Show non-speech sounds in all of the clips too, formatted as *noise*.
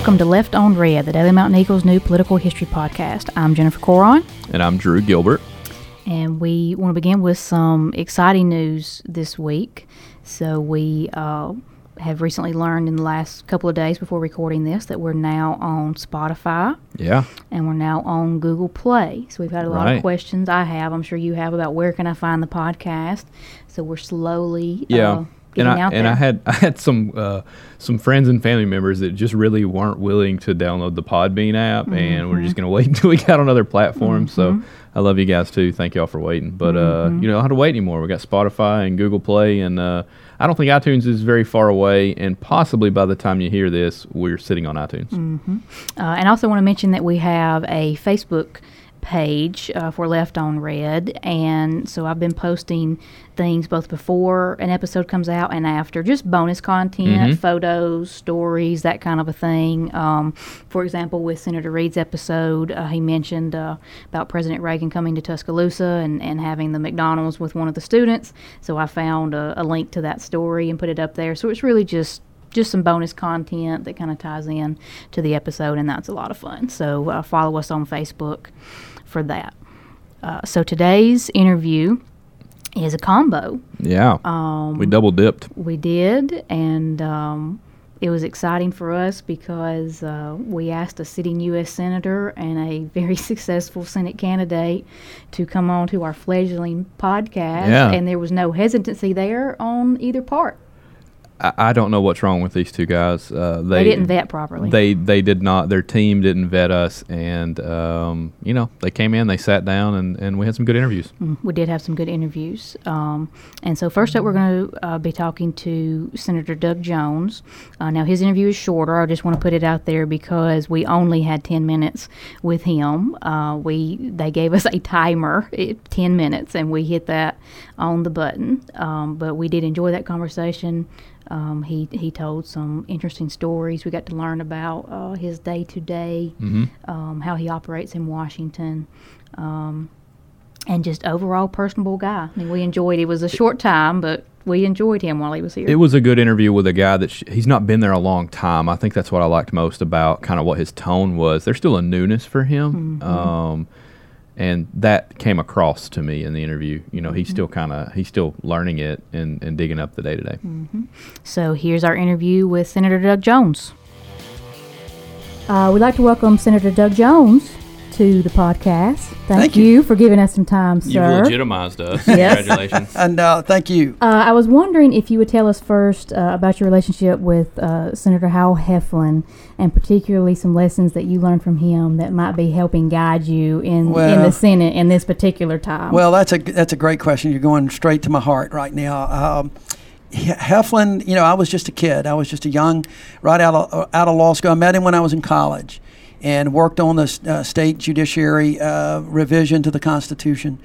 Welcome to Left on Red, the Daily Mountain Eagles new political history podcast. I'm Jennifer Cohron, And I'm Drew Gilbert. and we want to begin with some exciting news this week. So, we uh, have recently learned in the last couple of days before recording this that we're now on Spotify Yeah. and we're now on Google Play. So, we've had a lot of questions I have, I'm sure you have, about where can I find the podcast. So, we're slowly Yeah. uh, and I out and there. I had *laughs* I had some uh, some friends and family members that just really weren't willing to download the Podbean app, and we're Mm-hmm. just gonna wait *laughs* until we got on other platforms. So I love you guys too. Thank y'all for waiting. But uh, Mm-hmm. you know how to wait anymore. We got Spotify and Google Play, and uh, I don't think iTunes is very far away. And possibly by the time you hear this, we're sitting on iTunes. Uh, and I also want to mention that we have a Facebook page uh, for Left on Red. And so I've been posting things both before an episode comes out and after, just bonus content, photos, stories, that kind of a thing. Um, for example, with Senator Reed's episode, uh, he mentioned uh, about President Reagan coming to Tuscaloosa and, and having the McDonald's with one of the students. So I found a, a link to that story and put it up there. So it's really just just some bonus content that kind of ties in to the episode, and that's a lot of fun. So uh, follow us on Facebook for that. Uh, so today's interview is a combo. Yeah. Um, we double dipped. We did, and um, it was exciting for us because uh, we asked a sitting U.S. senator and a very *laughs* successful Senate candidate to come on to our fledgling podcast, Yeah. and there was no hesitancy there on either part. I, I don't know what's wrong with these two guys. Uh, They, didn't vet properly. They they did not. Their team didn't vet us, and um, you know they came in, they sat down, and, and we had some good interviews. we did have some good interviews. Um, and so, first up, we're going to uh, be talking to Senator Doug Jones. Uh, now, his interview is shorter. I just want to put it out there because we only had 10 minutes with him. Uh, we They gave us a timer, at 10 minutes, and we hit that on the button. Um, but we did enjoy that conversation. Um, he, he told some interesting stories. We got to learn about uh, his day to day, um, how he operates in Washington and just overall personable guy. I mean, we enjoyed. It was a short time, but we enjoyed him while he was here. It was a good interview with a guy that sh- he's not been there a long time. I think that's what I liked most about kind of what his tone was. There's still a newness for him, um, and that came across to me in the interview. You know, he's still kind of he's still learning it and, and digging up the day to day. so here's our interview with Senator Doug Jones. Uh, we'd like to welcome Senator Doug Jones to the podcast. Thank, Thank you. you. for giving us some time, sir. You legitimized us. Yes. Congratulations. And uh, thank you. Uh, I was wondering if you would tell us first uh, about your relationship with uh, Senator Howell Heflin, and particularly some lessons that you learned from him that might be helping guide you in in the Senate in this particular time. Well, that's a that's a great question. You're going straight to my heart right now. Um, Heflin, you know, I was just a kid. I was just a young, right out of out of law school. I met him when I was in college, and worked on the uh, state judiciary uh, revision to the Constitution.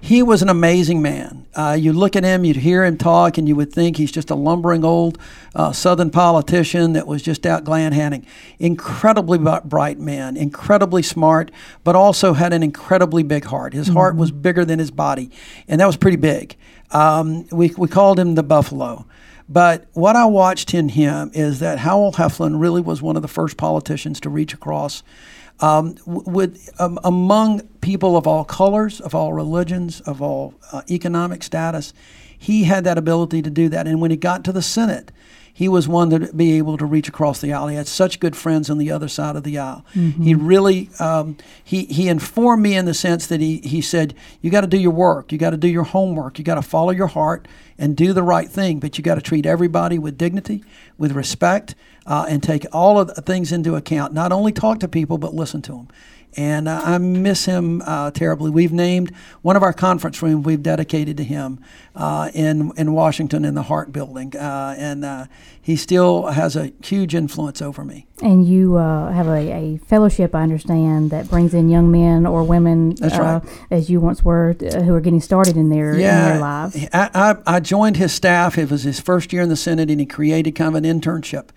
He was an amazing man. Uh, you look at him, you'd hear him talk, and you would think he's just a lumbering old uh, Southern politician that was just out gland-handing. Incredibly bright man, incredibly smart, but also had an incredibly big heart. His heart was bigger than his body, and that was pretty big. Um, we, we called him the Buffalo. But what I watched in him is that Howell Heflin really was one of the first politicians to reach across um, with um, among people of all colors, of all religions, of all uh, economic status. He had that ability to do that, and when he got to the Senate, he was one to be able to reach across the aisle. He had such good friends on the other side of the aisle. He really um, he he informed me in the sense that he he said you got to do your work, you got to do your homework, you got to follow your heart and do the right thing, but you got to treat everybody with dignity, with respect, uh, and take all of the things into account. Not only talk to people, but listen to them. And uh, I miss him uh, terribly. We've named one of our conference rooms we've dedicated to him uh, in in Washington in the Hart Building, uh, and uh, he still has a huge influence over me. And you uh, have a, a fellowship, I understand, that brings in young men or women, uh, right. as you once were, uh, who are getting started in their in their lives. I, I, I joined his staff. It was his first year in the Senate, and he created kind of an internship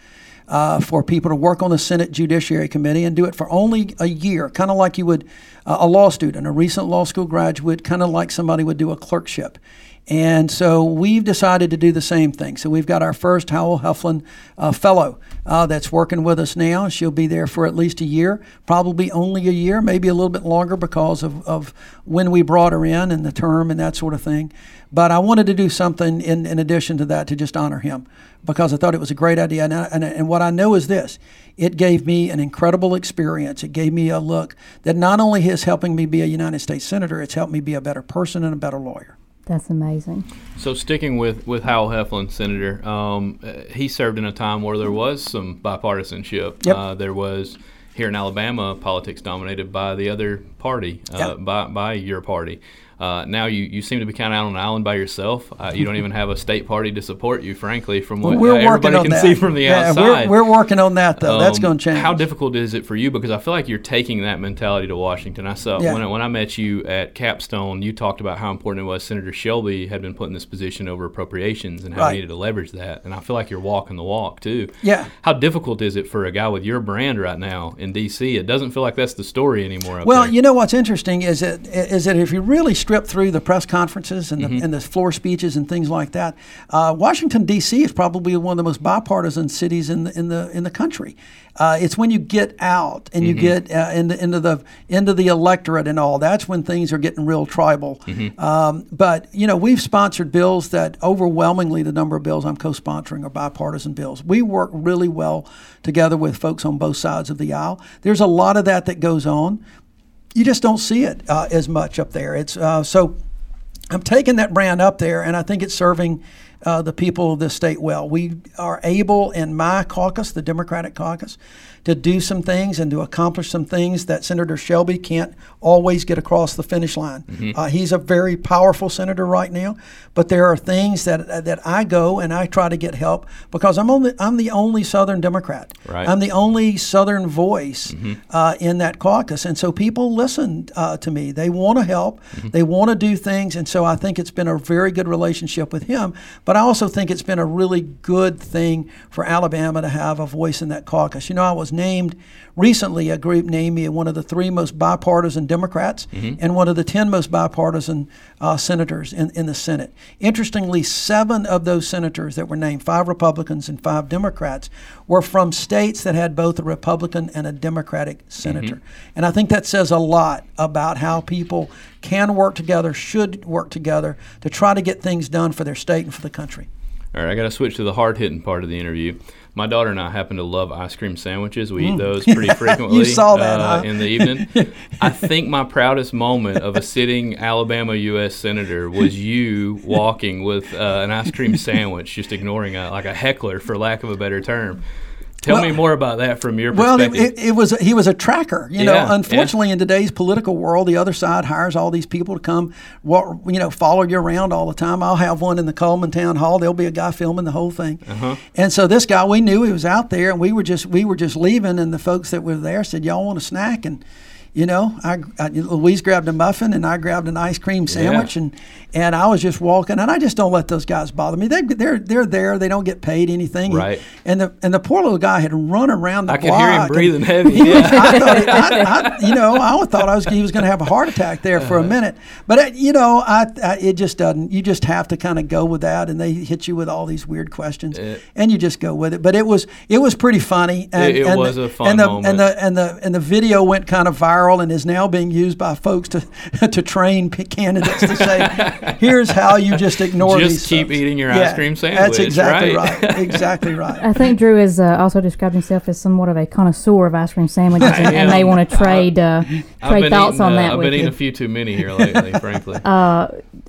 uh, for people to work on the Senate Judiciary Committee and do it for only a year, kind of like you would uh, a law student, a recent law school graduate, kind of like somebody would do a clerkship. And so we've decided to do the same thing. So we've got our first Howell Heflin uh, fellow uh, that's working with us now. She'll be there for at least a year, probably only a year, maybe a little bit longer because of, of when we brought her in and the term and that sort of thing. But I wanted to do something in, in addition to that to just honor him because I thought it was a great idea. And, I, and, and what I know is this it gave me an incredible experience. It gave me a look that not only is helping me be a United States Senator, it's helped me be a better person and a better lawyer. That's amazing. So sticking with with Howell Heflin, Senator, um, uh, he served in a time where there was some bipartisanship. Yep. Uh, there was here in Alabama politics dominated by the other party, uh, Yep. by by your party. Uh, now you, you seem to be kind of out on an island by yourself. Uh, you don't even have a state party to support you, frankly, from what we're uh, everybody can that. see from the yeah, outside. We're, we're working on that though. That's Um, going to change. How difficult is it for you? Because I feel like you're taking that mentality to Washington. I saw Yeah. when, I, when I met you at Capstone, you talked about how important it was. Senator Shelby had been put in this position over appropriations and how Right. he needed to leverage that. And I feel like you're walking the walk too. Yeah. How difficult is it for a guy with your brand right now in D.C.? It doesn't feel like that's the story anymore. Up Well, there. you know what's interesting is that is that if you really through the press conferences and the, Mm-hmm. and the floor speeches and things like that, uh, Washington D.C. is probably one of the most bipartisan cities in the in the in the country. Uh, it's when you get out and you Mm-hmm. get uh, into, into the into the electorate and all. That's when things are getting real tribal. Mm-hmm. Um, but you know, we've sponsored bills that overwhelmingly the number of bills I'm co-sponsoring are bipartisan bills. We work really well together with folks on both sides of the aisle. There's a lot of that that goes on you just don't see it uh, as much up there. It's uh, so I'm taking that brand up there, and I think it's serving uh, the people of this state well. We are able in my caucus, the Democratic caucus, to do some things and to accomplish some things that Senator Shelby can't always get across the finish line. Uh, he's a very powerful senator right now, but there are things that that I go and I try to get help because I'm only I'm the only Southern Democrat. Right. I'm the only Southern voice uh, in that caucus, and so people listen uh, to me. They want to help. They want to do things, and so I think it's been a very good relationship with him. But I also think it's been a really good thing for Alabama to have a voice in that caucus. You know, I was named recently. A group named me one of the three most bipartisan Democrats and one of the ten most bipartisan uh, senators in, in the Senate. Interestingly, seven of those senators that were named, five Republicans and five Democrats, were from states that had both a Republican and a Democratic senator. And I think that says a lot about how people can work together, should work together to try to get things done for their state and for the country. All right, I got to switch to the hard hitting part of the interview. My daughter and I happen to love ice cream sandwiches. We eat those *laughs* pretty frequently Mm. saw that, uh, huh? in the evening. *laughs* I think my proudest moment of a sitting Alabama U.S. senator was you walking with uh, an ice cream sandwich, just ignoring a, like a heckler, for lack of a better term. Tell Well- me more about that from your perspective. Well, it, it, it was he was a tracker. You Yeah, know, yeah. unfortunately, in today's political world, the other side hires all these people to come, wa- you know, follow you around all the time. I'll have one in the Cullman Town Hall. There'll be a guy filming the whole thing. Uh-huh. And so this guy, we knew he was out there, and we were just we were just leaving, and the folks that were there said, "Y'all want a snack?" and you know, I, I Louise grabbed a muffin and I grabbed an ice cream sandwich, and and I was just walking, and I just don't let those guys bother me. They they're they're there. They don't get paid anything. Right. And the and the poor little guy had run around the I could hear him and- breathing heavy. *laughs* Yeah. I thought, he- I, I, you know, I thought I was he was going to have a heart attack there for a minute. But uh, you know, I, I it just doesn't. You just have to kind of go with that, and they hit you with all these weird questions, It- and you just go with it. But it was it was pretty funny. And, It- it and was the, a fun and the, moment. And the and the and the video went kind of viral and is now being used by folks to *laughs* to train p- candidates to say, "Here's how you just ignore Just these." keep folks." eating your Yeah, ice cream That's exactly right? right. Exactly right. I think Drew has uh, also described himself as somewhat of a connoisseur of ice cream sandwiches, and, I and may want to trade uh, trade thoughts eating, on uh, that I've with been eating you. a few too many here lately, *laughs* frankly.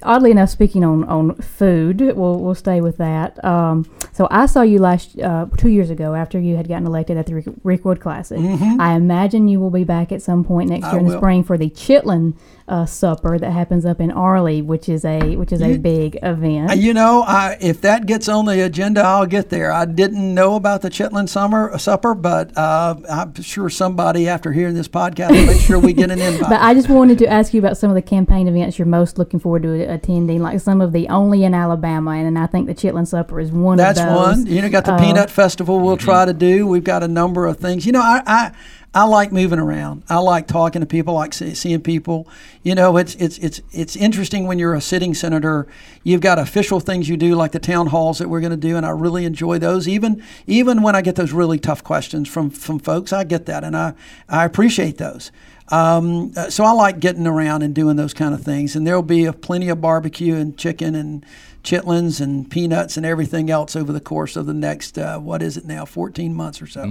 oddly enough, speaking on, on food, we'll, we'll stay with that. Um, so I saw you last uh, two years ago after you had gotten elected at the Rick, Rick Wood Classic. I imagine you will be back at some point next Mm-hmm. I year in the will. spring for the Chitlin uh, supper that happens up in Arley, which is a which is a big event. You know, I, if that gets on the agenda, I'll get there. I didn't know about the Chitlin summer uh, supper, but uh, I'm sure somebody after hearing this podcast will make sure we get an *laughs* invite. But I just wanted to ask you about some of the campaign events you're most looking forward to attending, like some of the only in Alabama, and, and I think the Chitlin Supper is one That's of those. one. You know, got the Uh, peanut festival we'll try to do. We've got a number of things. You know, I, I I like moving around. I like talking to people. I like seeing people. You know, it's it's it's it's interesting when you're a sitting senator. You've got official things you do, like the town halls that we're going to do, and I really enjoy those. Even even when I get those really tough questions from from folks, I get that, and I I appreciate those. Um, so I like getting around and doing those kind of things, and there'll be a, plenty of barbecue and chicken and chitlins and peanuts and everything else over the course of the next uh, what is it now, 14 months or so.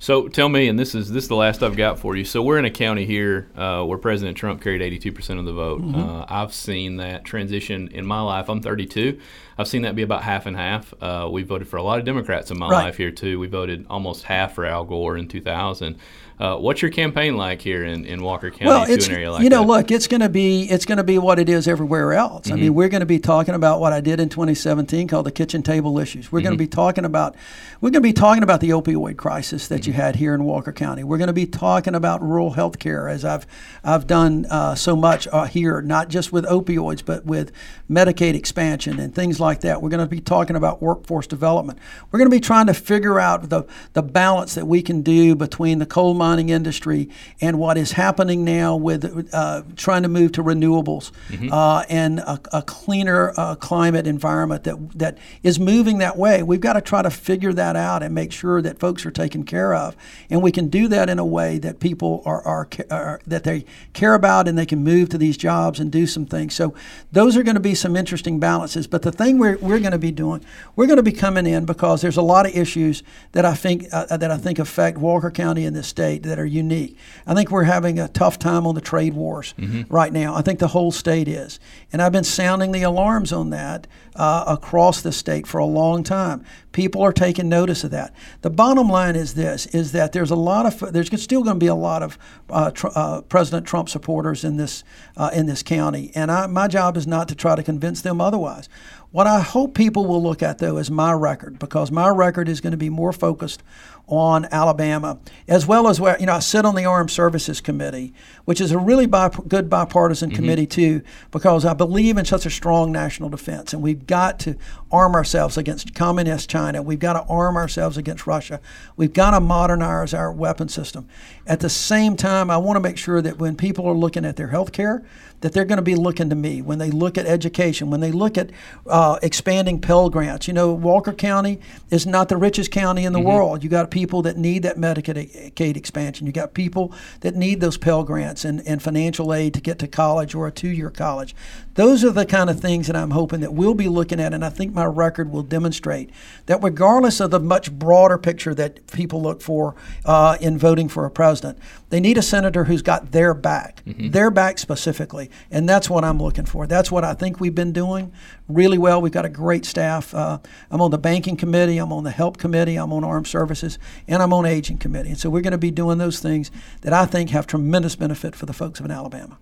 So tell me, and this is this is the last I've got for you. So we're in a county here uh, where President Trump carried 82 percent of the vote. Uh, I've seen that transition in my life. I'm 32. I've seen that be about half and half. Uh, we voted for a lot of Democrats in my Right. life here too. We voted almost half for Al Gore in 2000. Uh, what's your campaign like here in, in Walker County Well, to it's an area like you know, that? look, it's going to be it's going to be what it is everywhere else. I Mm-hmm. mean, we're going to be talking about what I did in 2017 called the kitchen table issues. We're going Mm-hmm. to be talking about we're going to be talking about the opioid crisis that Mm-hmm. you had here in Walker County. We're going to be talking about rural health care as I've I've done uh, so much uh, here, not just with opioids, but with Medicaid expansion and things like that. We're going to be talking about workforce development. We're going to be trying to figure out the the balance that we can do between the coal mining industry and what is happening now with uh, trying to move to renewables uh, and a, a cleaner uh, climate environment that that is moving that way. We've got to try to figure that out and make sure that folks are taken care of, and we can do that in a way that people are, are, are that they care about and they can move to these jobs and do some things. So those are going to be some interesting balances. But the thing we're, we're going to be doing, we're going to be coming in because there's a lot of issues that I think uh, that I think affect Walker County and this state that are unique. I think we're having a tough time on the trade wars right now. I think the whole state is, and I've been sounding the alarms on that uh, across the state for a long time. People are taking notice of that. The bottom line is this: is that there's a lot of there's still going to be a lot of uh, tr- uh, President Trump supporters in this uh, in this county, and I, my job is not to try to convince them otherwise. What I hope people will look at though is my record because my record is going to be more focused on Alabama, as well as where you know I sit on the Armed Services Committee, which is a really bi- good bipartisan mm-hmm. committee too, because I believe in such a strong national defense, and we've got to arm ourselves against communist China. We've got to arm ourselves against Russia. We've got to modernize our weapon system. At the same time, I want to make sure that when people are looking at their health care, that they're going to be looking to me when they look at education, when they look at uh, expanding Pell Grants. You know, Walker County is not the richest county in the world. You got people that need that Medicaid expansion. You got people that need those Pell Grants and, and financial aid to get to college or a two year college. Those are the kind of things that I'm hoping that we'll be looking at, and I think my record will demonstrate that regardless of the much broader picture that people look for uh, in voting for a president, they need a senator who's got their back, their back specifically, and that's what I'm looking for. That's what I think we've been doing really well. We've got a great staff. Uh, I'm on the banking committee, I'm on the help committee, I'm on armed services, and I'm on aging committee. And so we're going to be doing those things that I think have tremendous benefit for the folks of Alabama.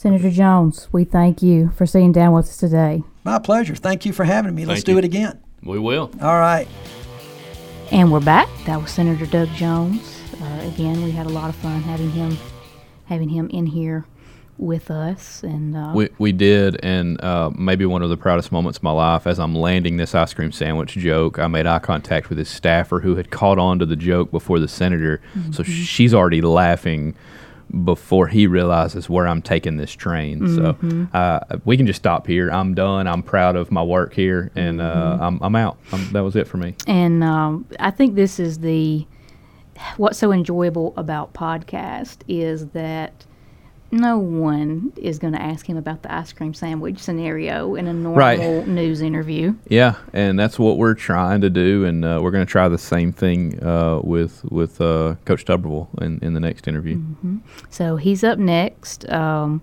Senator Jones, we thank you for sitting down with us today. My pleasure. Thank you for having me. Let's Thank do you. it again. We will. All right. And we're back. That was Senator Doug Jones. Uh, again, we had a lot of fun having him having him in here with us. And uh, We, we did, and uh, maybe one of the proudest moments of my life as I'm landing this ice cream sandwich joke, I made eye contact with his staffer who had caught on to the joke before the senator. So she's already laughing before he realizes where I'm taking this train. So uh, we can just stop here. I'm done. I'm proud of my work here, and uh, I'm, I'm out. i that was it for me. and um, I think this is the what's so enjoyable about podcast is that no one is going to ask him about the ice cream sandwich scenario in a normal Right. news interview. Yeah, and that's what we're trying to do, and uh, we're going to try the same thing uh, with with uh, Coach Tuberville in, in the next interview. So he's up next. Um,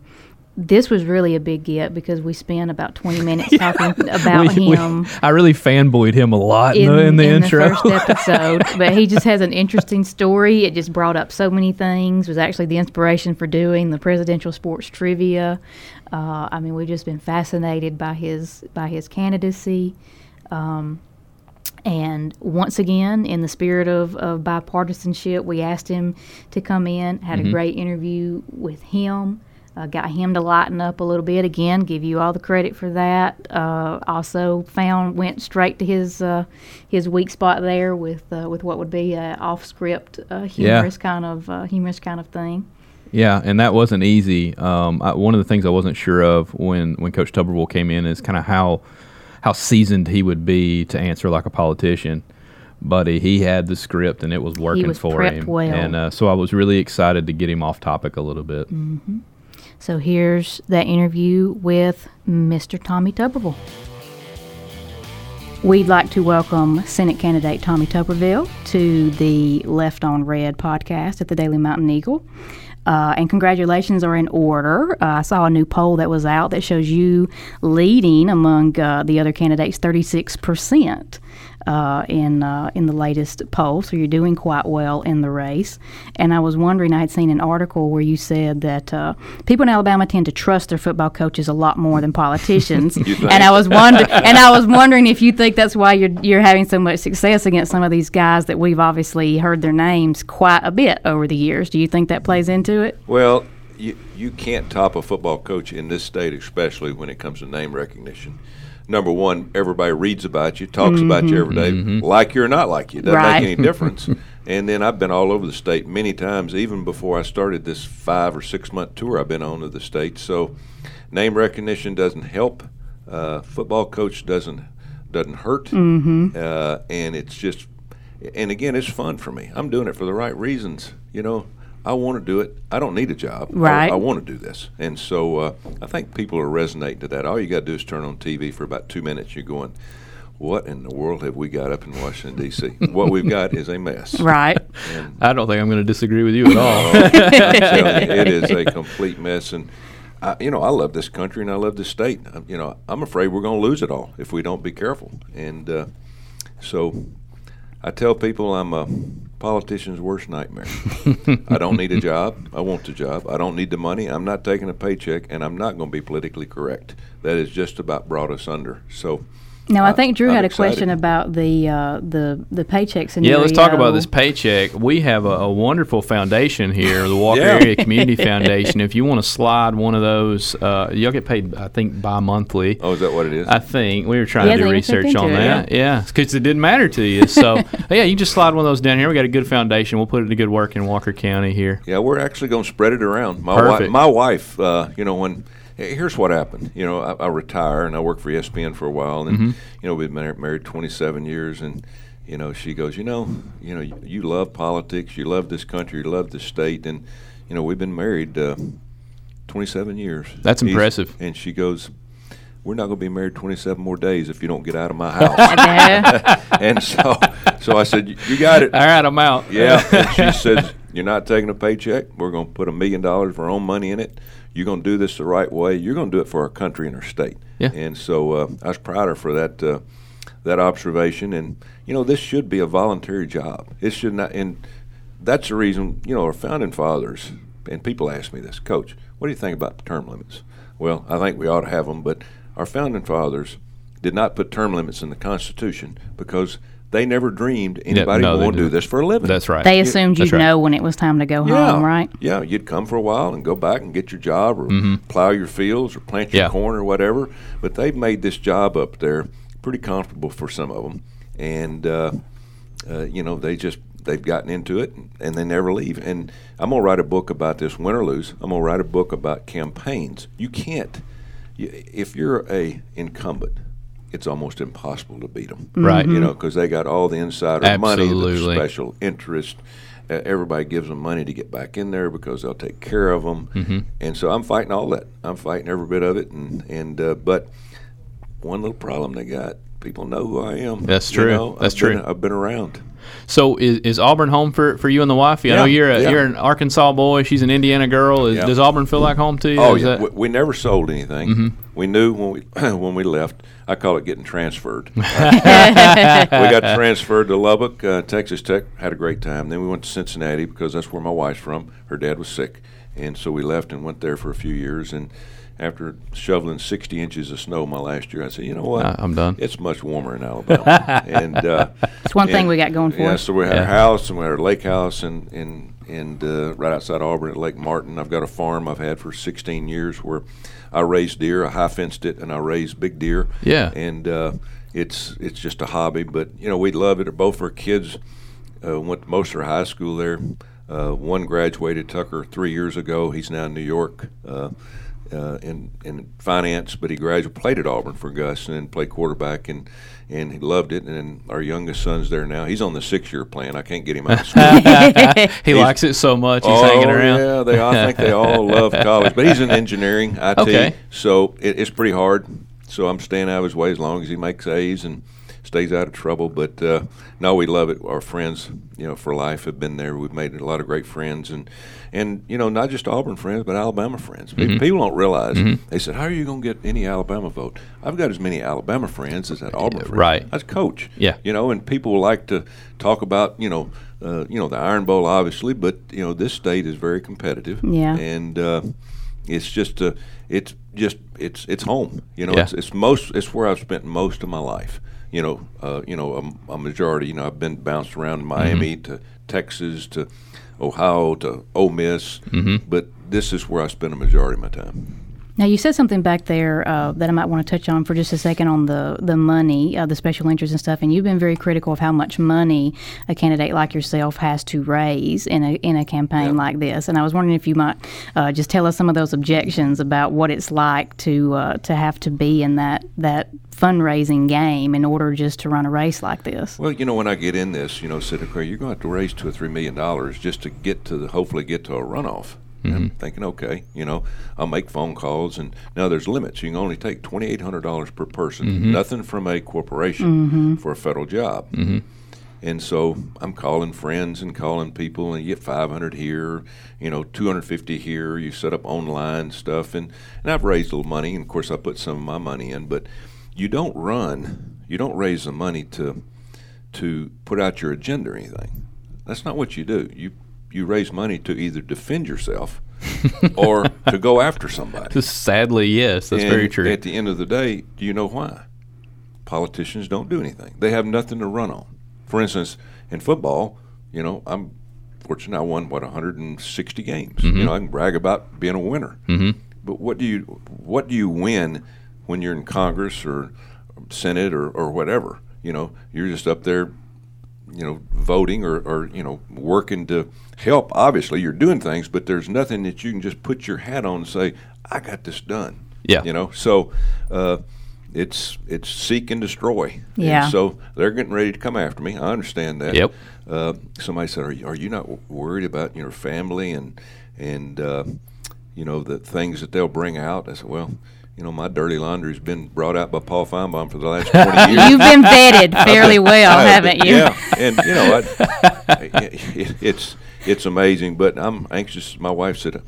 this was really a big get because we spent about 20 minutes *laughs* talking about We- we- him. I really fanboyed him a lot in, the, in the intro. first episode. *laughs* but he just has an interesting story. It just brought up so many things. Was actually the inspiration for doing the presidential sports trivia. Uh, I mean, we've just been fascinated by his by his candidacy. Um, and once again, in the spirit of, of bipartisanship, we asked him to come in. Had Mm-hmm. a great interview with him. Uh, got him to lighten up a little bit again. Give you all the credit for that. Uh, also found went straight to his uh, his weak spot there with uh, with what would be a off script uh, humorous kind of uh, humorous kind of thing. Yeah, and that wasn't easy. Um, I, one of the things I wasn't sure of when, when Coach Tuberville came in is kind of how how seasoned he would be to answer like a politician. But he, he had the script and it was working was for him. well. And uh, so I was really excited to get him off topic a little bit. So here's that interview with Mr. Tommy Tuberville. We'd like to welcome Senate candidate Tommy Tuberville to the Left on Red podcast at the Daily Mountain Eagle. Uh, and congratulations are in order. Uh, I saw a new poll that was out that shows you leading among uh, the other candidates 36% uh, in uh, in the latest poll. So you're doing quite well in the race. And I was wondering, I had seen an article where you said that uh, people in Alabama tend to trust their football coaches a lot more than politicians. *laughs* and I was wondering, *laughs* and I was wondering if you think that's why you're you're having so much success against some of these guys that we've obviously heard their names quite a bit over the years. Do you think that plays into it? Well, you, you can't top a football coach in this state, especially when it comes to name recognition. Number one, everybody reads about you, talks about you every day, like you or not like you. Doesn't Right. make any difference. *laughs* and then I've been all over the state many times, even before I started this five or six month tour I've been on to the state. So, name recognition doesn't help. Uh, football coach doesn't doesn't hurt, Mm-hmm. uh, and it's just and again, it's fun for me. I'm doing it for the right reasons. You know, I want to do it. I don't need a job. Right. I, want to do this, and so uh, I think people are resonating to that. All you got to do is turn on TV for about two minutes. You're going, "What in the world have we got up in Washington D.C.? *laughs* what we've got is a mess." Right. And I don't think I'm going to disagree with you at all. You, *laughs* it is a complete mess. And I, you know, I love this country and I love this state. Um, you know, I'm afraid we're going to lose it all if we don't be careful. And uh, so, I tell people I'm a politician's worst nightmare. *laughs* I don't need a job. I want the job. I don't need the money. I'm not taking a paycheck, and I'm not going to be politically correct. That has just about brought us under. So. Now I I- think Drew I'm had a excited. question about the uh, the the paycheck Yeah, let's talk about this paycheck. We have a, a wonderful foundation here, the Walker Yeah. Area Community *laughs* Foundation. If you want to slide one of those, uh, you'll get paid, I think, bi-monthly. Oh, is that what it is? I think we were trying Yeah, to do research into on it, that. Yeah, because it didn't matter to you. So *laughs* yeah, you just slide one of those down here. We got a good foundation. We'll put it to good work in Walker County here. Yeah, we're actually going to spread it around. My wife, Perfect. my wife, uh, you know, when here's what happened. You know, I, I retire and I work for ESPN for a while, and Mm-hmm. you know, we've been married, married 27 years, and you know, she goes, you know, you know, you, you love politics, you love this country, you love this state, and you know, we've been married uh, 27 years. That's Easy. impressive. And she goes. We're not going to be married 27 more days if you don't get out of my *laughs* house. *laughs* And so, so I said, "You got it." All right, I'm out. Yeah. and she *laughs* said, You're not taking a paycheck. We're going to put a million dollars of our own money in it. You're going to do this the right way. You're going to do it for our country and our state. Yeah. And so uh, I was proud of her for that, uh, that observation. And, you know, this should be a voluntary job. It should not, and that's the reason, you know, our founding fathers, and people ask me this, Coach, what do you think about term limits? Well, I think we ought to have them, but our founding fathers did not put term limits in the Constitution because they never dreamed anybody no, would want to do this for a living. That's right. They assumed That's you'd right. know when it was time to go yeah, home, right? Yeah, you'd come for a while and go back and get your job or plow your fields or plant your Mm-hmm. Yeah. corn or whatever. But they've made this job up there pretty comfortable for some of them, and uh, uh, you know they just they've gotten into it and they never leave. And I'm gonna write a book about this, win or lose. I'm gonna write a book about campaigns. You can't you, if you're a incumbent. It's almost impossible to beat them, Right. You know, because they got all the insider money, the Absolutely. special interest. Uh, everybody gives them money to get back in there because they'll take care of them, Mm-hmm. and so I'm fighting all that. I'm fighting every bit of it, and and uh, but one little problem they got. People know who I am. That's you true. know? That's I've been- true. I've been around. So is, is Auburn home for, for you and the wife? I know Yeah, you're a, yeah. you're an Arkansas boy. She's an Indiana girl. Is, Yeah. Does Auburn feel like home to you? Oh yeah, we, we never sold anything. Mm-hmm. We knew when we *clears throat* when we left. I call it getting transferred. *laughs* we got transferred to Lubbock, uh, Texas Tech. Had a great time. Then we went to Cincinnati because that's where my wife's from. Her dad was sick, and so we left and went there for a few years. And after shoveling 60 inches of snow my last year, I said, you know what? Uh, I'm done. It's much warmer in Alabama, *laughs* and uh, It's one thing we got going for Yeah, us. so we had Yeah. our house and we had our lake house, and and and uh, right outside Auburn at Lake Martin. I've got a farm I've had for 16 years where I raise deer. I high fenced it, and I raise big deer. Yeah. And uh, it's it's just a hobby, but you know we love it. Both of our kids uh, went to most of high school there. Uh, one graduated Tucker three years ago. He's now in New York. Uh, uh, in in finance, but he graduated, played at Auburn for Gus, and then played quarterback, and and he loved it. And our youngest son's there now. He's on the six year plan. I can't get him out of school. *laughs* he likes it so much. He's oh, hanging around. Yeah, they. I think they all love *laughs* college, but he's in engineering, IT. Okay. So it, it's pretty hard. So I'm staying out of his way as long as he makes A's and stays out of trouble. But uh, no, we love it. Our friends, you know, for life have been there. We've made a lot of great friends, and and you know, not just Auburn friends, but Alabama friends. Mm-hmm. People don't realize. They said, "How are you going to get any Alabama vote?" I've got as many Alabama friends as that Auburn friends. right. As coach. Yeah. You know, and people like to talk about you know. Uh, you know the Iron Bowl, obviously, but you know this state is very competitive. Yeah. and uh, it's just uh, it's just it's it's home. You know, Yeah. it's, it's most it's where I've spent most of my life. You know, uh, you know, a, a majority. You know, I've been bounced around Miami to Texas to Ohio to Ole Miss, but this is where I spend a majority of my time. Now you said something back there uh, that I might want to touch on for just a second on the the money, uh, the special interest and stuff. And you've been very critical of how much money a candidate like yourself has to raise in a in a campaign like this. And I was wondering if you might uh, just tell us some of those objections about what it's like to uh, to have to be in that that fundraising game in order just to run a race like this. Well, you know, when I get in this, you know, okay, you're going to have to raise two or three million dollars just to get to the, hopefully get to a runoff. And I'm thinking, okay, you know, I'll make phone calls, and now there's limits. You can only take twenty eight hundred dollars per person, mm-hmm. nothing from a corporation mm-hmm. for a federal job. And so I'm calling friends and calling people, and you get 500 here, you know, 250 here. You set up online stuff, and, and I've raised a little money, and of course I put some of my money in. But you don't run, you don't raise the money to to put out your agenda or anything. That's not what you do. You you raise money to either defend yourself *laughs* or to go after somebody. Sadly, yes, that's And very true. At the end of the day, do you know why? Politicians don't do anything. They have nothing to run on. For instance, in football, you know, I'm fortunate I won what 160 games. Mm-hmm. You know, I can brag about being a winner. Mm-hmm. But what do you what do you win when you're in Congress or Senate or, or whatever? You know, you're just up there you know, voting or, or you know, working to help. Obviously, you're doing things, but there's nothing that you can just put your hat on and say, "I got this done." Yeah. you know. So uh, it's it's seek and destroy. And Yeah. so they're getting ready to come after me. I understand that. Yep. Uh, somebody said, "Are you, are you not w- worried about your family and and uh, you know the things that they'll bring out?" I said, "Well." You know, my dirty laundry's been brought out by Paul Finebaum for the last *laughs* 20 years. You've been vetted fairly well, I- haven't you? Yeah, and you know, I, *laughs* it, it's it's amazing. But I'm anxious. My wife said,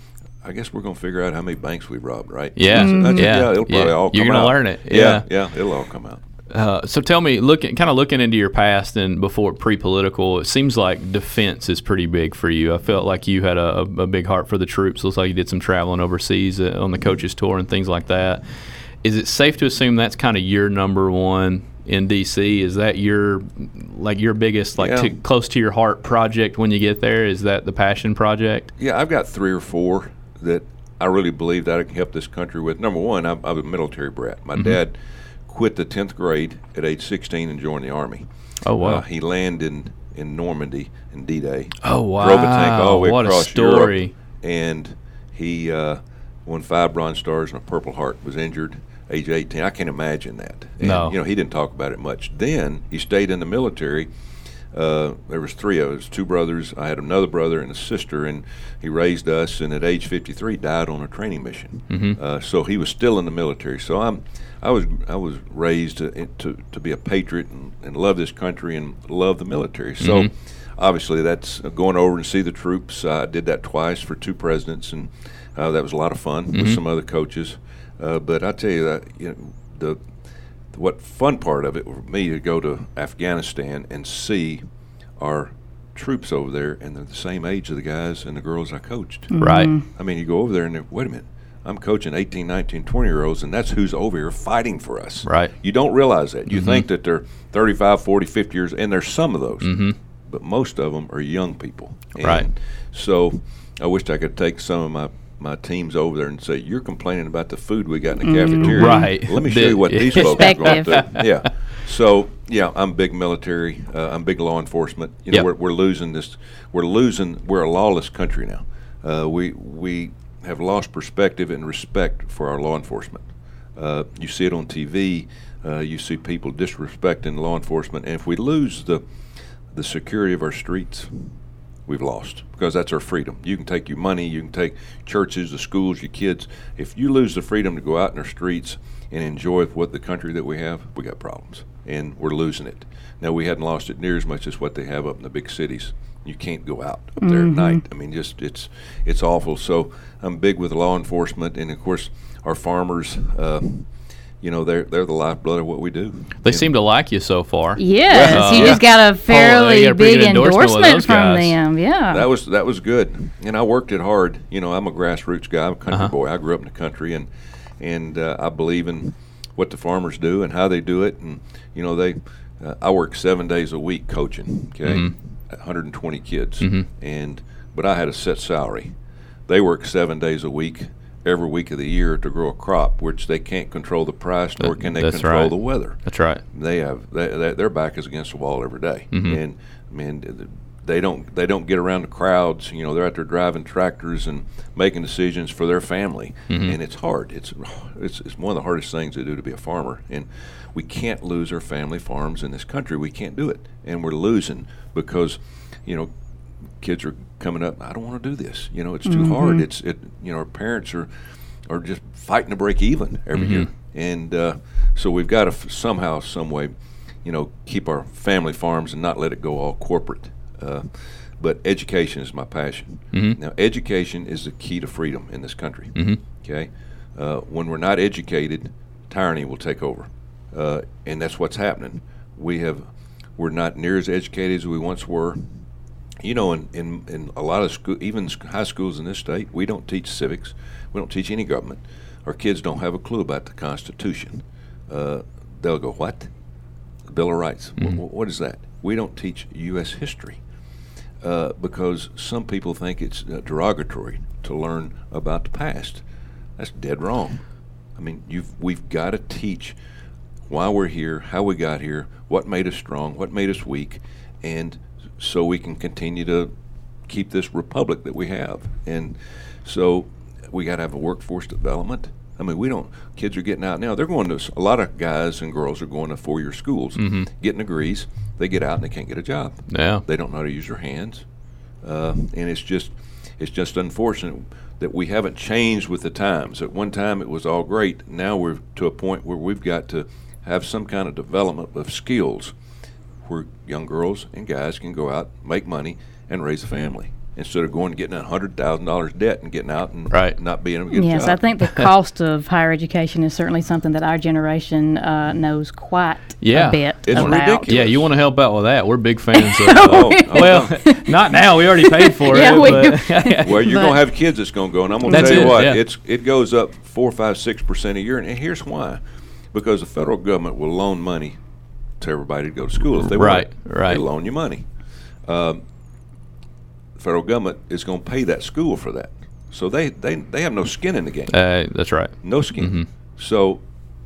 "I guess we're going to figure out how many banks we robbed, right?" Yeah. I said, mm-hmm. Yeah. yeah, it'll probably Yeah. all. You're gonna learn it. Yeah, yeah, it'll all come out. Uh, so tell me, looking kind of looking into your past and before pre-political, it seems like defense is pretty big for you. I felt like you had a, a big heart for the troops. Looks like you did some traveling overseas uh, on the coaches tour and things like that. Is it safe to assume that's kind of your number one in DC? Is that your like your biggest like Yeah. to, close to your heart project when you get there? Is that the passion project? Yeah, I've got three or four that I really believe that I can help this country with. Number one, I'm, I'm a military brat. My dad quit the 10th grade at age 16 and joined the Army. Oh wow! Uh, he landed in, in Normandy in D-Day. oh wow! Drove a tank all the way what across a story! Europe, and he uh, won five Bronze Stars and a Purple Heart. Was injured, age 18. I can't imagine that. And, No. you know he didn't talk about it much. Then he stayed in the military. Uh, there was three of us, two brothers. I had another brother and a sister, and he raised us. And at age 53, died on a training mission. Mm-hmm. Uh, so he was still in the military. So I'm, I was, I was raised to to, to be a patriot and, and love this country and love the military. So Mm-hmm. obviously that's uh, going over and see the troops. I did that twice for two presidents, and uh, that was a lot of fun Mm-hmm. with some other coaches. Uh, but I tell you that you know the what fun part of it for me to go to Afghanistan and see our troops over there, and they're the same age of the guys and the girls I coached. Mm-hmm. Right. I mean, you go over there and wait a minute. I'm coaching 18, 19, 20 year olds, and that's who's over here fighting for us. Right. You don't realize that. You mm-hmm. think that they're 35, 40, 50 years, and there's some of those. Mm-hmm. but most of them are young people. And Right. So I wished I could take some of my my teams over there and say, "You're complaining about the food we got in the cafeteria. Right. Let me show you what these folks are going through." Yeah. So yeah, I'm big military. Uh, I'm big law enforcement. You know, Yep. we're, we're losing this. We're losing. We're a lawless country now. Uh, we we have lost perspective and respect for our law enforcement. Uh, you see it on TV. Uh, you see people disrespecting law enforcement, and if we lose the the security of our streets, we've lost because that's our freedom. You can take your money, you can take churches, the schools, your kids. If you lose the freedom to go out in our streets and enjoy what the country that we have, we got problems, and we're losing it. Now we hadn't lost it near as much as what they have up in the big cities. You can't go out up there at night. I mean, just it's it's awful. So I'm big with law enforcement, and of course our farmers. Uh, you know, they're they're the lifeblood of what we do. They And- seem to like you so far. Yes, Uh, you yeah. just got a fairly got a pretty big endorsement endorsement from them. Yeah. That was that was good, and I worked it hard. You know, I'm a grassroots guy. I'm a country Uh-huh. boy. I grew up in the country, and and uh, I believe in what the farmers do and how they do it. And you know, they uh, I work seven days a week coaching. Okay, Mhm. 120 kids, Mhm. and but I had a set salary. They work seven days a week. Every week of the year to grow a crop, which they can't control the price, nor can they that's control right. the weather That's right. they have they, they, their back is against the wall every day. Mhm. and I mean they don't they don't get around the crowds. You know, they're out there driving tractors and making decisions for their family, Mhm. and it's hard. It's, it's it's one of the hardest things to do to be a farmer, and we can't lose our family farms in this country. We can't do it, and we're losing because you know kids are coming up. I don't want to do this. You know, it's too hard. It's it. You know, our parents are are just fighting to break even every Mhm. year, and uh, so we've got to f- somehow, some way, you know, keep our family farms and not let it go all corporate. Uh, but education is my passion. Mhm. Now, education is the key to freedom in this country. Mhm. Okay, uh, when we're not educated, tyranny will take over, uh, and that's what's happening. We have, we're not near as educated as we once were. You know, in, in, in a lot of school, even high schools in this state, we don't teach civics. We don't teach any government. Our kids don't have a clue about the Constitution. Uh, they'll go, "What? The Bill of Rights? Wh- Mhm. wh- what is that?" We don't teach U.S. history uh, because some people think it's uh, derogatory to learn about the past. That's dead wrong. I mean, you've we've got to teach why we're here, how we got here, what made us strong, what made us weak, and so we can continue to keep this republic that we have. And so we got to have a workforce development. I mean, we don't. Kids are getting out now. They're going to a lot of guys and girls are going to four-year schools, Mhm. getting degrees. They get out and they can't get a job. Yeah. They don't know how to use their hands, uh, and it's just it's just unfortunate that we haven't changed with the times. At one time, it was all great. Now we're to a point where we've got to have some kind of development of skills where young girls and guys can go out, make money, and raise a family instead of going and getting a hundred thousand dollars debt and getting out and Right. not being able to get a Yes. I think the *laughs* cost of higher education is certainly something that our generation uh, knows quite Yeah. a bit It's about. ridiculous. Yeah, you want to help out with that? We're big fans *laughs* of. Oh, Uh, oh, *laughs* well, not now. We already paid for Yeah, it. we- but Well, you're gonna have kids that's gonna go, and I'm gonna tell you it, what, yeah. it's it goes up four, five, six percent a year, and here's why: because the federal government will loan money to everybody to go to school if they Right, want. it. right. They loan you money. Um, the federal government is going to pay that school for that, so they they they have no skin in the game, uh, that's right. no skin. Mhm. So.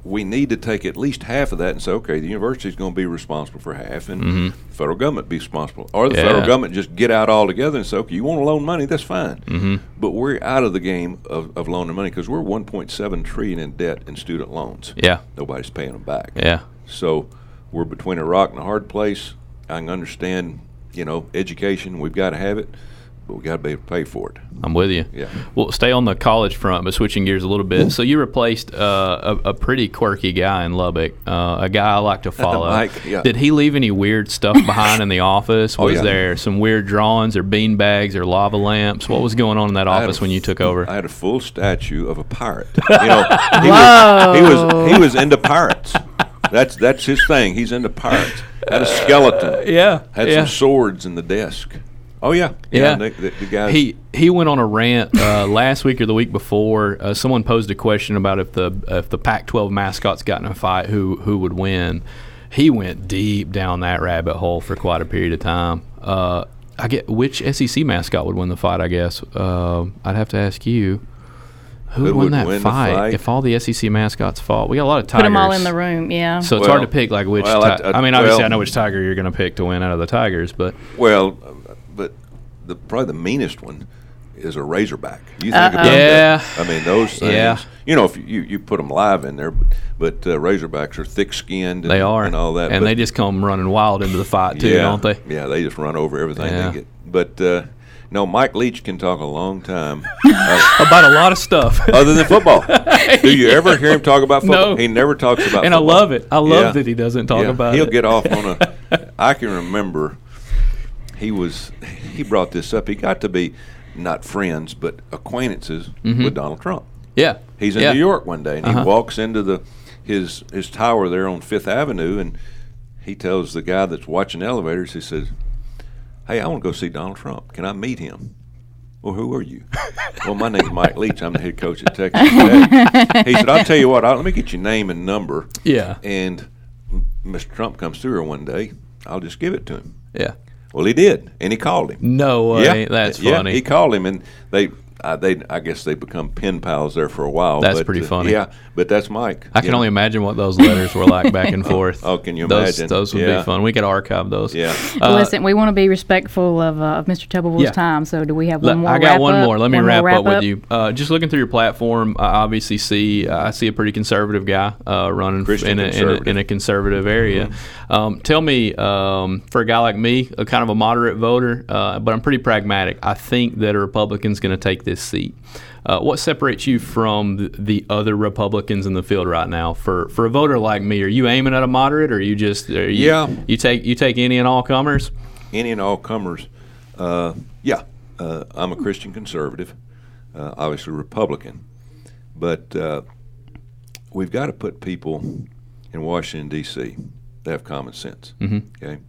We need to take at least half of that and say, okay, the university is going to be responsible for half, and Mhm. the federal government be responsible, or the Yeah. federal government just get out altogether and say, okay, you want to loan money, that's fine. Mhm. But we're out of the game of, of loaning money because we're 1.7 trillion in debt in student loans. Yeah. Nobody's paying them back. Yeah. So we're between a rock and a hard place. I can understand, you know, education. We've got to have it, but we got to be able to pay for it. I'm with you. Yeah. Well, stay on the college front, but switching gears a little bit. So you replaced uh, a, a pretty quirky guy in Lubbock, uh, a guy I like to *laughs* follow. Mike, yeah. Did he leave any weird stuff behind in the *laughs* office? Oh, Was yeah. there some weird drawings or bean bags or lava lamps? What was going on in that office a when you took over? I had a full statue of a pirate. You know, he was, he *laughs* was he was into pirates. That's that's his thing. He's into pirates. Had a skeleton. yeah. Had yeah. some swords in the desk. Oh yeah, Yeah. The, the, the guys. He he went on a rant uh, *laughs* last week or the week before. Uh, someone posed a question about if the if the Pac-12 mascots got in a fight, who who would win. he went deep down that rabbit hole for quite a period of time. Uh, I get which SEC mascot would win the fight. I guess uh, I'd have to ask you. Who would Who win that win fight, fight? if all the SEC mascots fought? We got a lot of tigers. Put them all in the room. Yeah. So it's Well, hard to pick like which. well, ti- I- I- I mean, obviously, well- I know which tiger you're going to pick to win out of the tigers, but Well, uh, but the probably the meanest one is a razorback. You think Uh-oh. about Yeah. that? I mean, those things. Yeah. You know, if you you put them live in there, but, but uh, razorbacks are thick skinned. they are and all that. and but- they just come running wild into the fight too, yeah, don't they? Yeah, they just run over everything Yeah. they get. But uh, no, Mike Leach can talk a long time. *laughs* uh, About a lot of stuff. other than football. *laughs* Do you ever hear him talk about football? No. He never talks about football. and I love it. I love Yeah. that he doesn't talk Yeah, about He'll it. get off on a. *laughs* I can remember he was he brought this up. He got to be not friends but acquaintances with Donald Trump. yeah, He's in Mm-hmm. yeah. New York one day and Uh-huh. he walks into the his his tower there on Fifth Avenue and he tells the guy that's watching elevators. He says, "Hey, I want to go see Donald Trump. Can I meet him?" Well, who are you? well, my name's Mike Leach. I'm the head coach at Texas Tech. He said, "I'll tell you what. I'll, let me get your name and number." Yeah, And Mr. Trump comes through here one day. I'll just give it to him. yeah. Well, he did, and he called him. No way. That's yeah, funny. He called him, and they, uh, they, I guess they become pen pals there for a while. That's but, pretty uh, funny. yeah, but that's Mike. I can know. only imagine what those letters were like back and *laughs* forth. Oh, can you those, imagine? Those would Yeah. be fun. We could archive those. Yeah. Uh, Listen, we want to be respectful of, uh, of Mr. Tuberville's Yeah. time. So, do we have Le- one more? I got wrap one up? more. Let me One more wrap, up, with you. Uh, just looking through your platform, I obviously see I see a pretty conservative guy uh, running f- Christian in a, in, a, conservative. Mm-hmm. in a conservative area. Um, tell me, um, for a guy like me, a kind of a moderate voter, uh, but I'm pretty pragmatic. I think that a Republican's going to take this seat. Uh, what separates you from the, the other Republicans in the field right now? For for a voter like me, are you aiming at a moderate, or are you just you, Yeah. you take you take any and all comers? any and all comers. Uh, yeah, uh, I'm a Christian conservative, uh, obviously Republican, but uh, we've got to put people in Washington D.C. that have common sense. Mhm. Okay,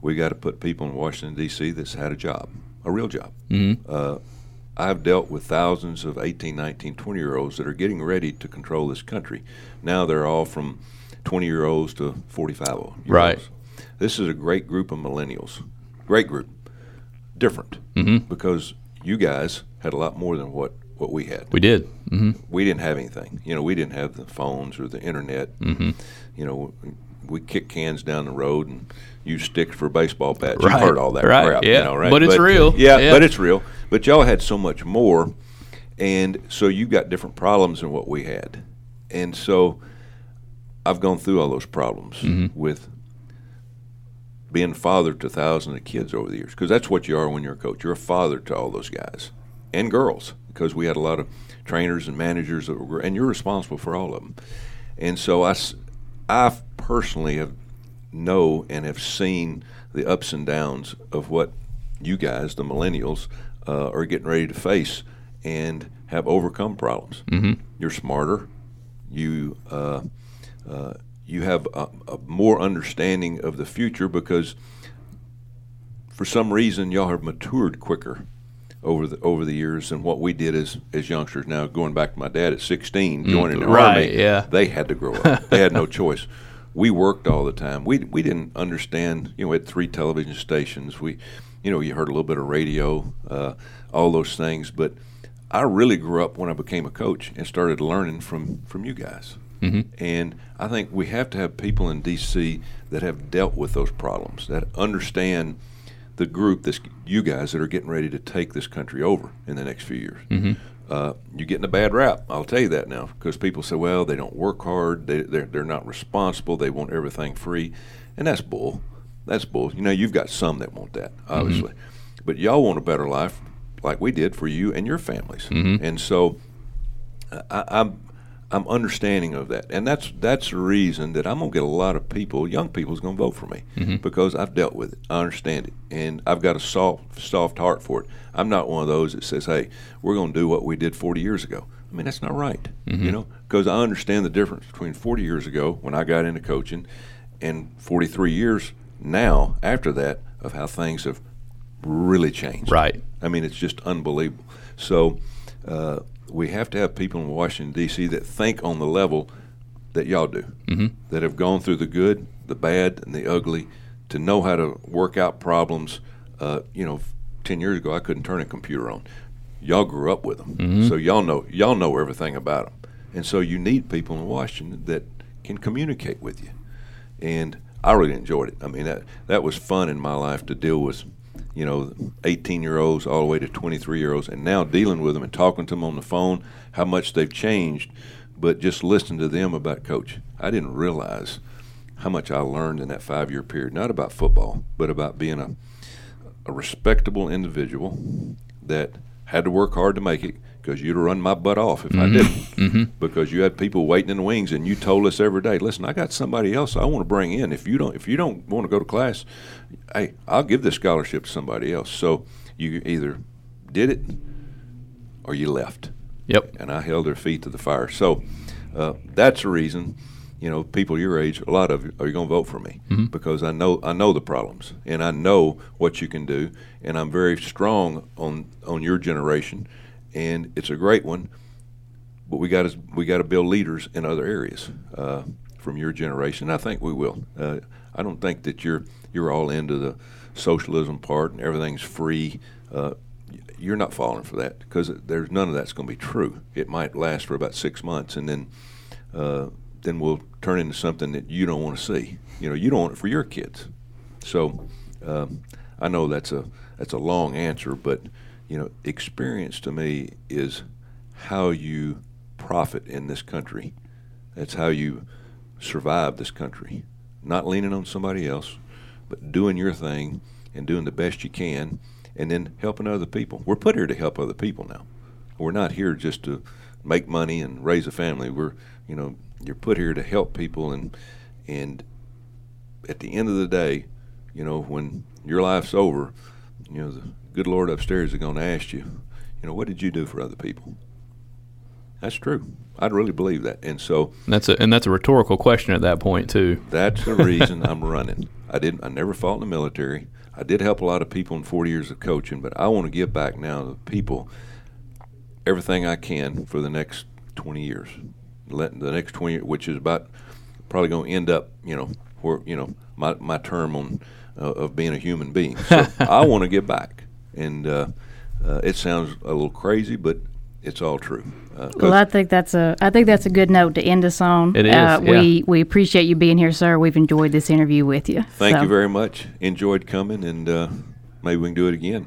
we got to put people in Washington D.C. that's had a job, a real job. Mhm. I've dealt with thousands of 18, 19, 20 year olds that are getting ready to control this country. Now they're all from 20 year olds to 45 year olds. Right. This is a great group of millennials. Great group. Different. Mhm. Because you guys had a lot more than what, what we had. We did. hmm We didn't have anything. You know, we didn't have the phones or the internet. Mhm. You know, we kick cans down the road and use sticks for baseball bats. Right, You've heard all that right, crap, yeah. you know, right? But it's real, Yeah, yeah. but it's real. But y'all had so much more, and so you got different problems than what we had. And so I've gone through all those problems Mm-hmm. with being father to thousands of kids over the years, because that's what you are when you're a coach. You're a father to all those guys and girls, because we had a lot of trainers and managers that were, and you're responsible for all of them. And so I, I personally have know and have seen the ups and downs of what you guys, the millennials, uh, are getting ready to face and have overcome problems. Mhm. You're smarter. You uh, uh, you have a, a more understanding of the future because for some reason y'all have matured quicker over the over the years and what we did as as youngsters. Now going back to my dad at 16 joining the Mm, right, army, yeah. they had to grow up. *laughs* they had no choice. We worked all the time. We we didn't understand. You know, we had three television stations. We, you know, you heard a little bit of radio, uh, all those things. But I really grew up when I became a coach and started learning from from you guys. Mhm. And I think we have to have people in D.C. that have dealt with those problems, that understand the group, this you guys that are getting ready to take this country over in the next few years. Mm-hmm. Uh, you're getting a bad rap. I'll tell you that now because people say, well, they don't work hard, they, they're, they're not responsible, they want everything free. And that's bull. That's bull. You know, you've got some that want that, obviously. But y'all want a better life like we did for you and your families. Mhm. And so I, I'm I'm understanding of that, and that's that's the reason that I'm gonna get a lot of people, young people, is gonna vote for me Mhm. because I've dealt with it, I understand it, and I've got a soft soft heart for it. I'm not one of those that says, "Hey, we're gonna do what we did 40 years ago." I mean, that's not right, you know, because I understand the difference between 40 years ago when I got into coaching and 43 years now after that of how things have really changed. Right. I mean, it's just unbelievable. So uh, we have to have people in Washington D.C. that think on the level that y'all do, Mhm. that have gone through the good, the bad and the ugly, to know how to work out problems. Uh, you know, ten years ago I couldn't turn a computer on. Y'all grew up with them, Mm-hmm. so y'all know y'all know everything about them, and so you need people in Washington that can communicate with you. And I really enjoyed it. I mean, that that was fun in my life to deal with, you know, 18 year olds all the way to 23 year olds, and now dealing with them and talking to them on the phone, how much they've changed. But just listening to them about coach, I didn't realize how much I learned in that five year period, not about football, but about being a, a respectable individual that had to work hard to make it because you'd have run my butt off if I mm-hmm. didn't. Mm-hmm. Because you had people waiting in the wings, and you told us every day, "Listen, I got somebody else I want to bring in. If you don't, if you don't want to go to class, hey, I'll give this scholarship to somebody else." So you either did it or you left Yep. and I held their feet to the fire. So uh, that's the reason, you know, people your age, a lot of you, are you going to vote for me mm-hmm. because I know I know the problems and I know what you can do, and I'm very strong on on your generation, and it's a great one. But we got to we got to build leaders in other areas uh, from your generation. I think we will. Uh, I don't think that you're you're all into the socialism part and everything's free. Uh, you're not falling for that because there's none of that's going to be true. It might last for about six months, and then uh, then we'll turn into something that you don't want to see. You know, you don't want it for your kids. So um, I know that's a that's a long answer, but you know, experience to me is how you profit in this country. That's how you survive this country. Not leaning on somebody else, but doing your thing and doing the best you can, and then helping other people. We're put here to help other people now. We're not here just to make money and raise a family. We're, you know, you're put here to help people, and and at the end of the day, you know, when your life's over, you know, the good Lord upstairs is going to ask you, you know, what did you do for other people? That's true. I'd really believe that, and so And that's a and that's a rhetorical question at that point too. that's the reason I'm running. I didn't. I never fought in the military. I did help a lot of people in 40 years of coaching, but I want to give back now to people everything I can for the next 20 years. Let the next 20, which is about probably going to end up, you know, where you know my my term on uh, of being a human being. So *laughs* I want to give back, and uh, uh, it sounds a little crazy, but it's all true. Uh, 'cause- Well, I think that's a I think that's a good note to end us on. It is, Uh, yeah. We we appreciate you being here, sir. We've enjoyed this interview with you. Thank So, you very much. Enjoyed coming, and uh, maybe we can do it again.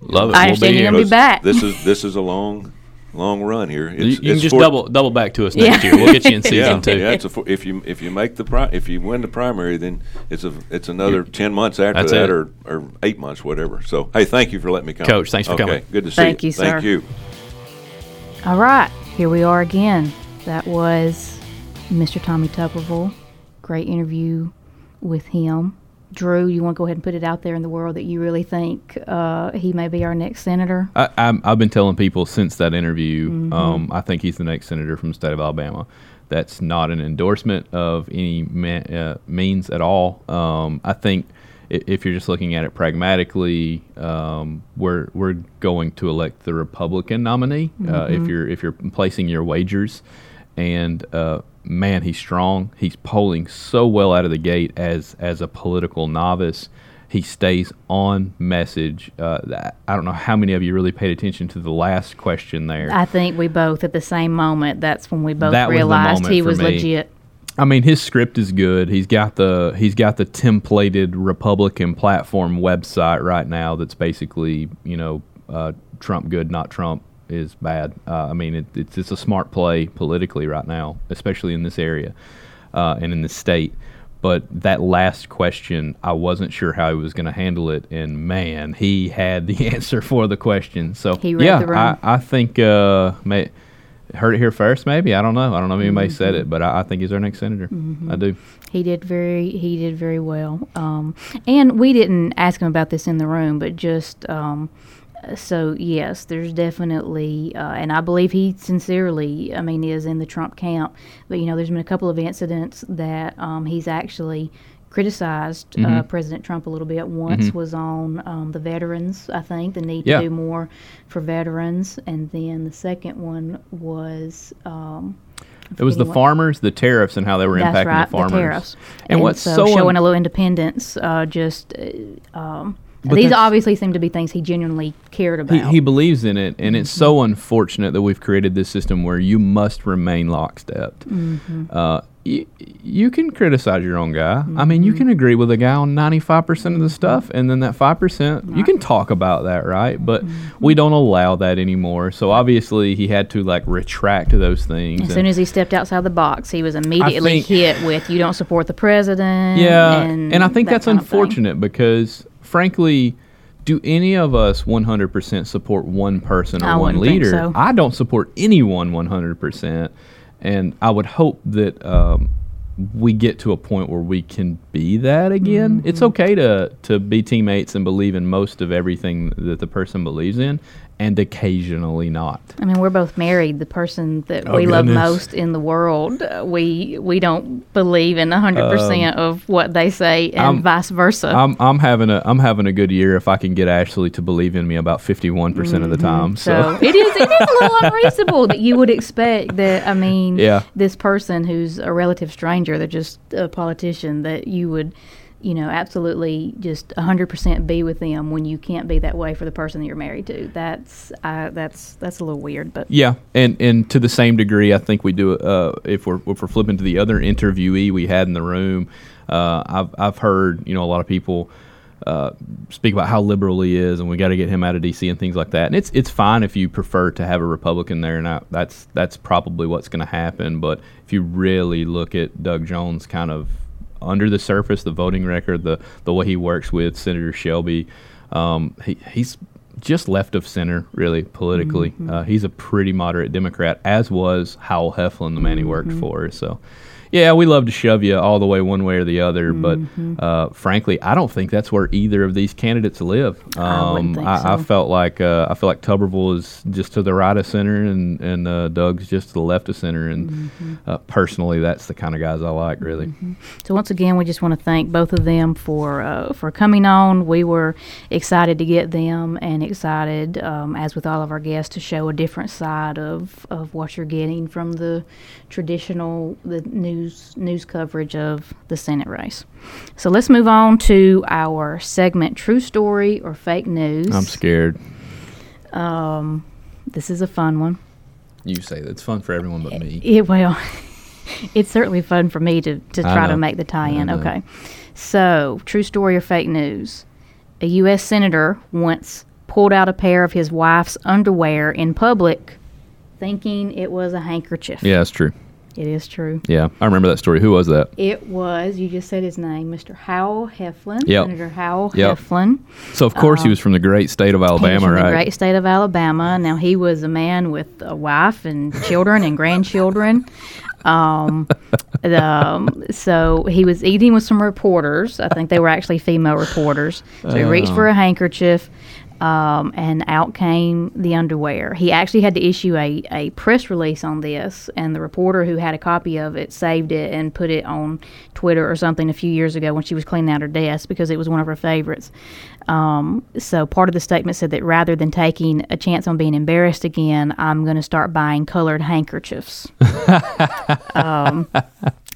Love it. I We'll understand be you're gonna be back. This is this is a long, long run here. You, you can it's just for- double double back to us Yeah. next year. We'll get you in *laughs* season Yeah, two. yeah. It's a, for- if you if you make the pri- if you win the primary, then it's a it's another ten months after That's that, it. or or eight months, whatever. So hey, thank you for letting me come, Coach, thanks for okay, coming. Good to see Thank you. you, sir. Thank you. All right, here we are again. That was Mr. Tommy Tuberville. Great interview with him. Drew, you want to go ahead and put it out there in the world that you really think uh, he may be our next senator? I, I've been telling people since that interview. Mm-hmm. Um, I think he's the next senator from the state of Alabama. That's not an endorsement of any uh, means at all. Um, I think if you're just looking at it pragmatically, um, we're we're going to elect the Republican nominee. Uh, Mm-hmm. if you're if you're placing your wagers, and uh, man, he's strong. He's polling so well out of the gate as as a political novice. He stays on message. Uh, I don't know how many of you really paid attention to the last question there. I think we both, at the same moment, that's when we both That realized moment he was me. legit. I mean, his script is good. He's got the he's got the templated Republican platform website right now. That's basically you know uh, Trump good, not Trump is bad. Uh, I mean, it, it's it's a smart play politically right now, especially in this area uh, and in the state. But that last question, I wasn't sure how he was going to handle it, and man, he had the *laughs* answer for the question. So He read yeah. I, I think uh, may, heard it here first. Maybe I don't know. I don't know if anybody said Mm-hmm. it, but I, I think he's our next senator. I do. He did very he did very well. Um, and we didn't ask him about this in the room, but just um, so yes, there's definitely, uh, and I believe he sincerely, I mean, is in the Trump camp. But you know, there's been a couple of incidents that um, he's actually criticized uh, Mm-hmm. President Trump a little bit. Once was on um, the veterans, I think, the need Yeah. to do more for veterans, and then the second one was. Um, It was the what- farmers, the tariffs, and how they were That's impacting right, the farmers. tariffs. And, what's so, so un- showing a little independence, uh, just uh, um, But these obviously seem to be things he genuinely cared about. he, he believes in it, and it's Mm-hmm. so unfortunate that we've created this system where you must remain lockstep. Mm-hmm. Uh, you, you can criticize your own guy. I Mm-hmm. mean, you can agree with a guy on 95% of the stuff, and then that 5%, you can talk about that, right? But Mm-hmm. we don't allow that anymore. So obviously, he had to like retract those things. as soon as he stepped outside the box, he was immediately think- hit with "You don't support the president." Yeah, and, and, I think that that's kind of thing. unfortunate because, frankly, do any of us 100% support one person or I one leader? so. I don't support anyone 100%, and I would hope that um, we get to a point where we can be that again. Mm-hmm. It's okay to to be teammates and believe in most of everything that the person believes in, and occasionally not. I mean, we're both married. The person that Oh, we love most in the world, uh, we we don't believe in hundred percent of what they say, and Um, I'm- vice versa. I'm I'm having a I'm having a good year if I can get Ashley to believe in me about 51% of the time. Mm-hmm. So it is it is a little unreasonable that you would expect that. I mean, Yeah. this person who's a relative stranger, they're just a politician, that you would, you know, absolutely just hundred percent be with them when you can't be that way for the person that you're married to. That's uh, that's that's a little weird, but Yeah, and and to the same degree, I think we do. Uh, if we're if we're flipping to the other interviewee we had in the room, uh, I've I've heard you know a lot of people uh, speak about how liberal he is, and we got to get him out of D.C. and things like that. And it's it's fine if you prefer to have a Republican there, and I, that's that's probably what's going to happen. But if you really look at Doug Jones, kind of under the surface, the voting record, the the way he works with Senator Shelby, um, he, he's just left of center, really politically. Uh, he's a pretty moderate Democrat, as was Howell Heflin, the man he worked for. So, yeah, we love to shove you all the way one way or the other, but uh, frankly, I don't think that's where either of these candidates live. Um, I wouldn't think I, I felt like uh, I feel like Tuberville is just to the right of center, and and uh, Doug's just to the left of center. And uh, personally, that's the kind of guys I like, really. So once again, we just want to thank both of them for uh, for coming on. We were excited to get them, and excited, um, as with all of our guests, to show a different side of, of what you're getting from the traditional the news news coverage of the Senate race. So let's move on to our segment: True Story or Fake News. I'm scared. Um, this is a fun one. You say that it's fun for everyone but me. Yeah, well, *laughs* it's certainly fun for me to, to try to make the tie-in. Okay, so true story or fake news? A U.S. senator once pulled out a pair of his wife's underwear in public, thinking it was a handkerchief. Yeah, that's true. It is true. Yeah, I remember that story. Who was that? It was. You just said his name, Mr. Howell Heflin. Yep. Senator Howell Yep. Heflin. So of course he was from the great state of Alabama, right? the great state of Alabama. Now he was a man with a wife and children and grandchildren. Um, the, um, so he was eating with some reporters. I think they were actually female reporters. So he reached for a handkerchief. Um, and out came the underwear. He actually had to issue a, a press release on this, and the reporter who had a copy of it saved it and put it on Twitter or something a few years ago when she was cleaning out her desk because it was one of her favorites. Um, so part of the statement said that rather than taking a chance on being embarrassed again, I'm going to start buying colored handkerchiefs. *laughs* um,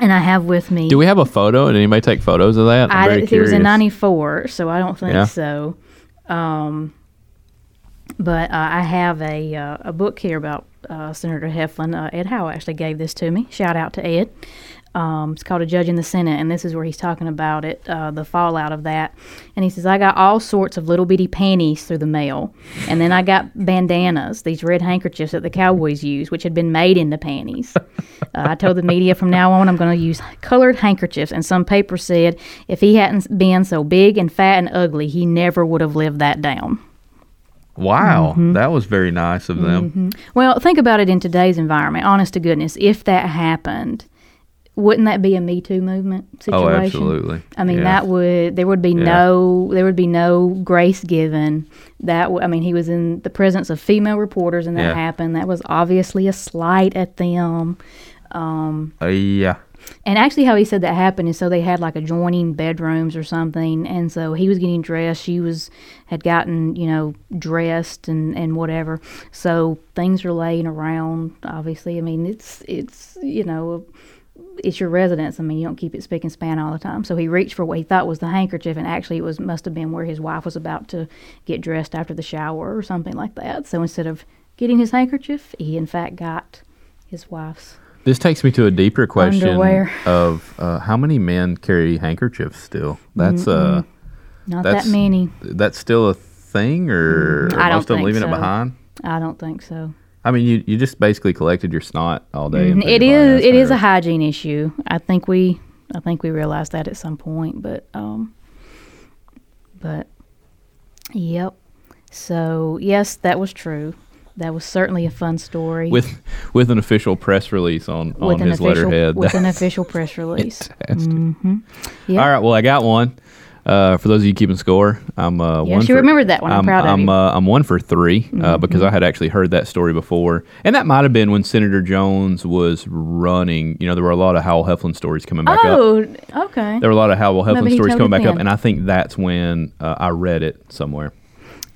and I have with me. Do we have a photo? Did anybody take photos of that? I'm I, very it was in '94, so I don't think Yeah. so. Um, but uh, I have a uh, a book here about uh, Senator Heflin. Uh, Ed Howe actually gave this to me. Shout out to Ed. Um, it's called A Judge in the Senate, and this is where he's talking about it, uh, the fallout of that. And he says, I got all sorts of little bitty panties through the mail. And then I got bandanas, these red handkerchiefs that the Cowboys use, which had been made into panties. uh, I told the media from now on I'm going to use colored handkerchiefs. And some paper said if he hadn't been so big and fat and ugly, he never would have lived that down. Wow, Mm-hmm. that was very nice of them. Well, think about it in today's environment. Honest to goodness, if that happened, wouldn't that be a Me Too movement situation? Oh, absolutely. I mean, Yeah. that would there would be Yeah. no there would be no grace given. That w- I mean, he was in the presence of female reporters, and that Yeah. happened. That was obviously a slight at them. Uh, yeah. And actually, how he said that happened is so they had like adjoining bedrooms or something, and so he was getting dressed. She was had gotten you know dressed and and whatever. So things are laying around. Obviously, I mean it's it's you know it's your residence. I mean, you don't keep it spick and span all the time. So he reached for what he thought was the handkerchief, and actually, it was must have been where his wife was about to get dressed after the shower or something like that. So instead of getting his handkerchief, he in fact got his wife's. This takes me to a deeper question Underwear. of uh, how many men carry handkerchiefs still. That's uh, Not That's- that many. that's still a thing, or Mm, are I don't most of them leaving it behind? I don't think so. I mean, you, you just basically collected your snot all day. Mhm. put It is. It is a hygiene issue. I think we. I think we realized that at some point, but um. But, yep. So yes, that was true. That was certainly a fun story. with with an official press release on on his official letterhead. with an *laughs* official press release. Fantastic. Yeah. All right, well, I got one. Uh, for those of you keeping score, I'm uh, Yes, one. you for, remembered that one. I'm proud of I'm, you. Mm-hmm. Uh, I'm one for 3 uh, because I had actually heard that story before, and that might have been when Senator Jones was running. You know, there were a lot of Howell Heflin stories coming back up. Oh, okay. There were a lot of Howell Heflin Maybe stories coming back up, and I think that's when uh, I read it somewhere.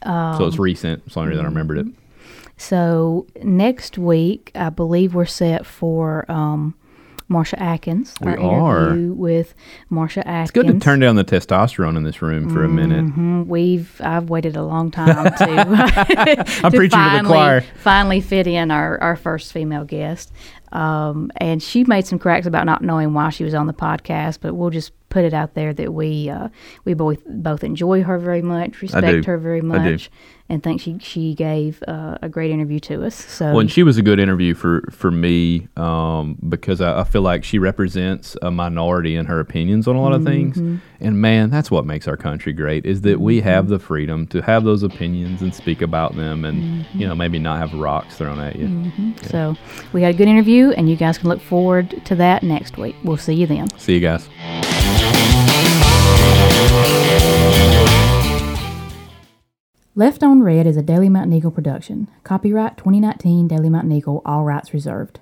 so Um, it's recent. It's the only reason I remembered it. So next week, I believe we're set for um, Marsha Atkins. We our are. with Marsha Atkins. It's good to turn down the testosterone in this room for a minute. Mhm. We've I've waited a long time to. *laughs* I'm *laughs* preaching to the finally, choir. Finally, fit in our our first female guest, um, and she made some cracks about not knowing why she was on the podcast. But we'll just put it out there that we uh, we both both enjoy her very much, respect her very much, and think she she gave uh, a great interview to us. So Well, and she was a good interview for for me um, because I, I feel like she represents a minority in her opinions on a lot of things. And man, that's what makes our country great is that we have the freedom to have those opinions and speak about them, and you know maybe not have rocks thrown at you. so we had a good interview, and you guys can look forward to that next week. We'll see you then. See you guys. *laughs* Left on Red is a Daily Mountain Eagle production. Copyright 2019 Daily Mountain Eagle, all rights reserved.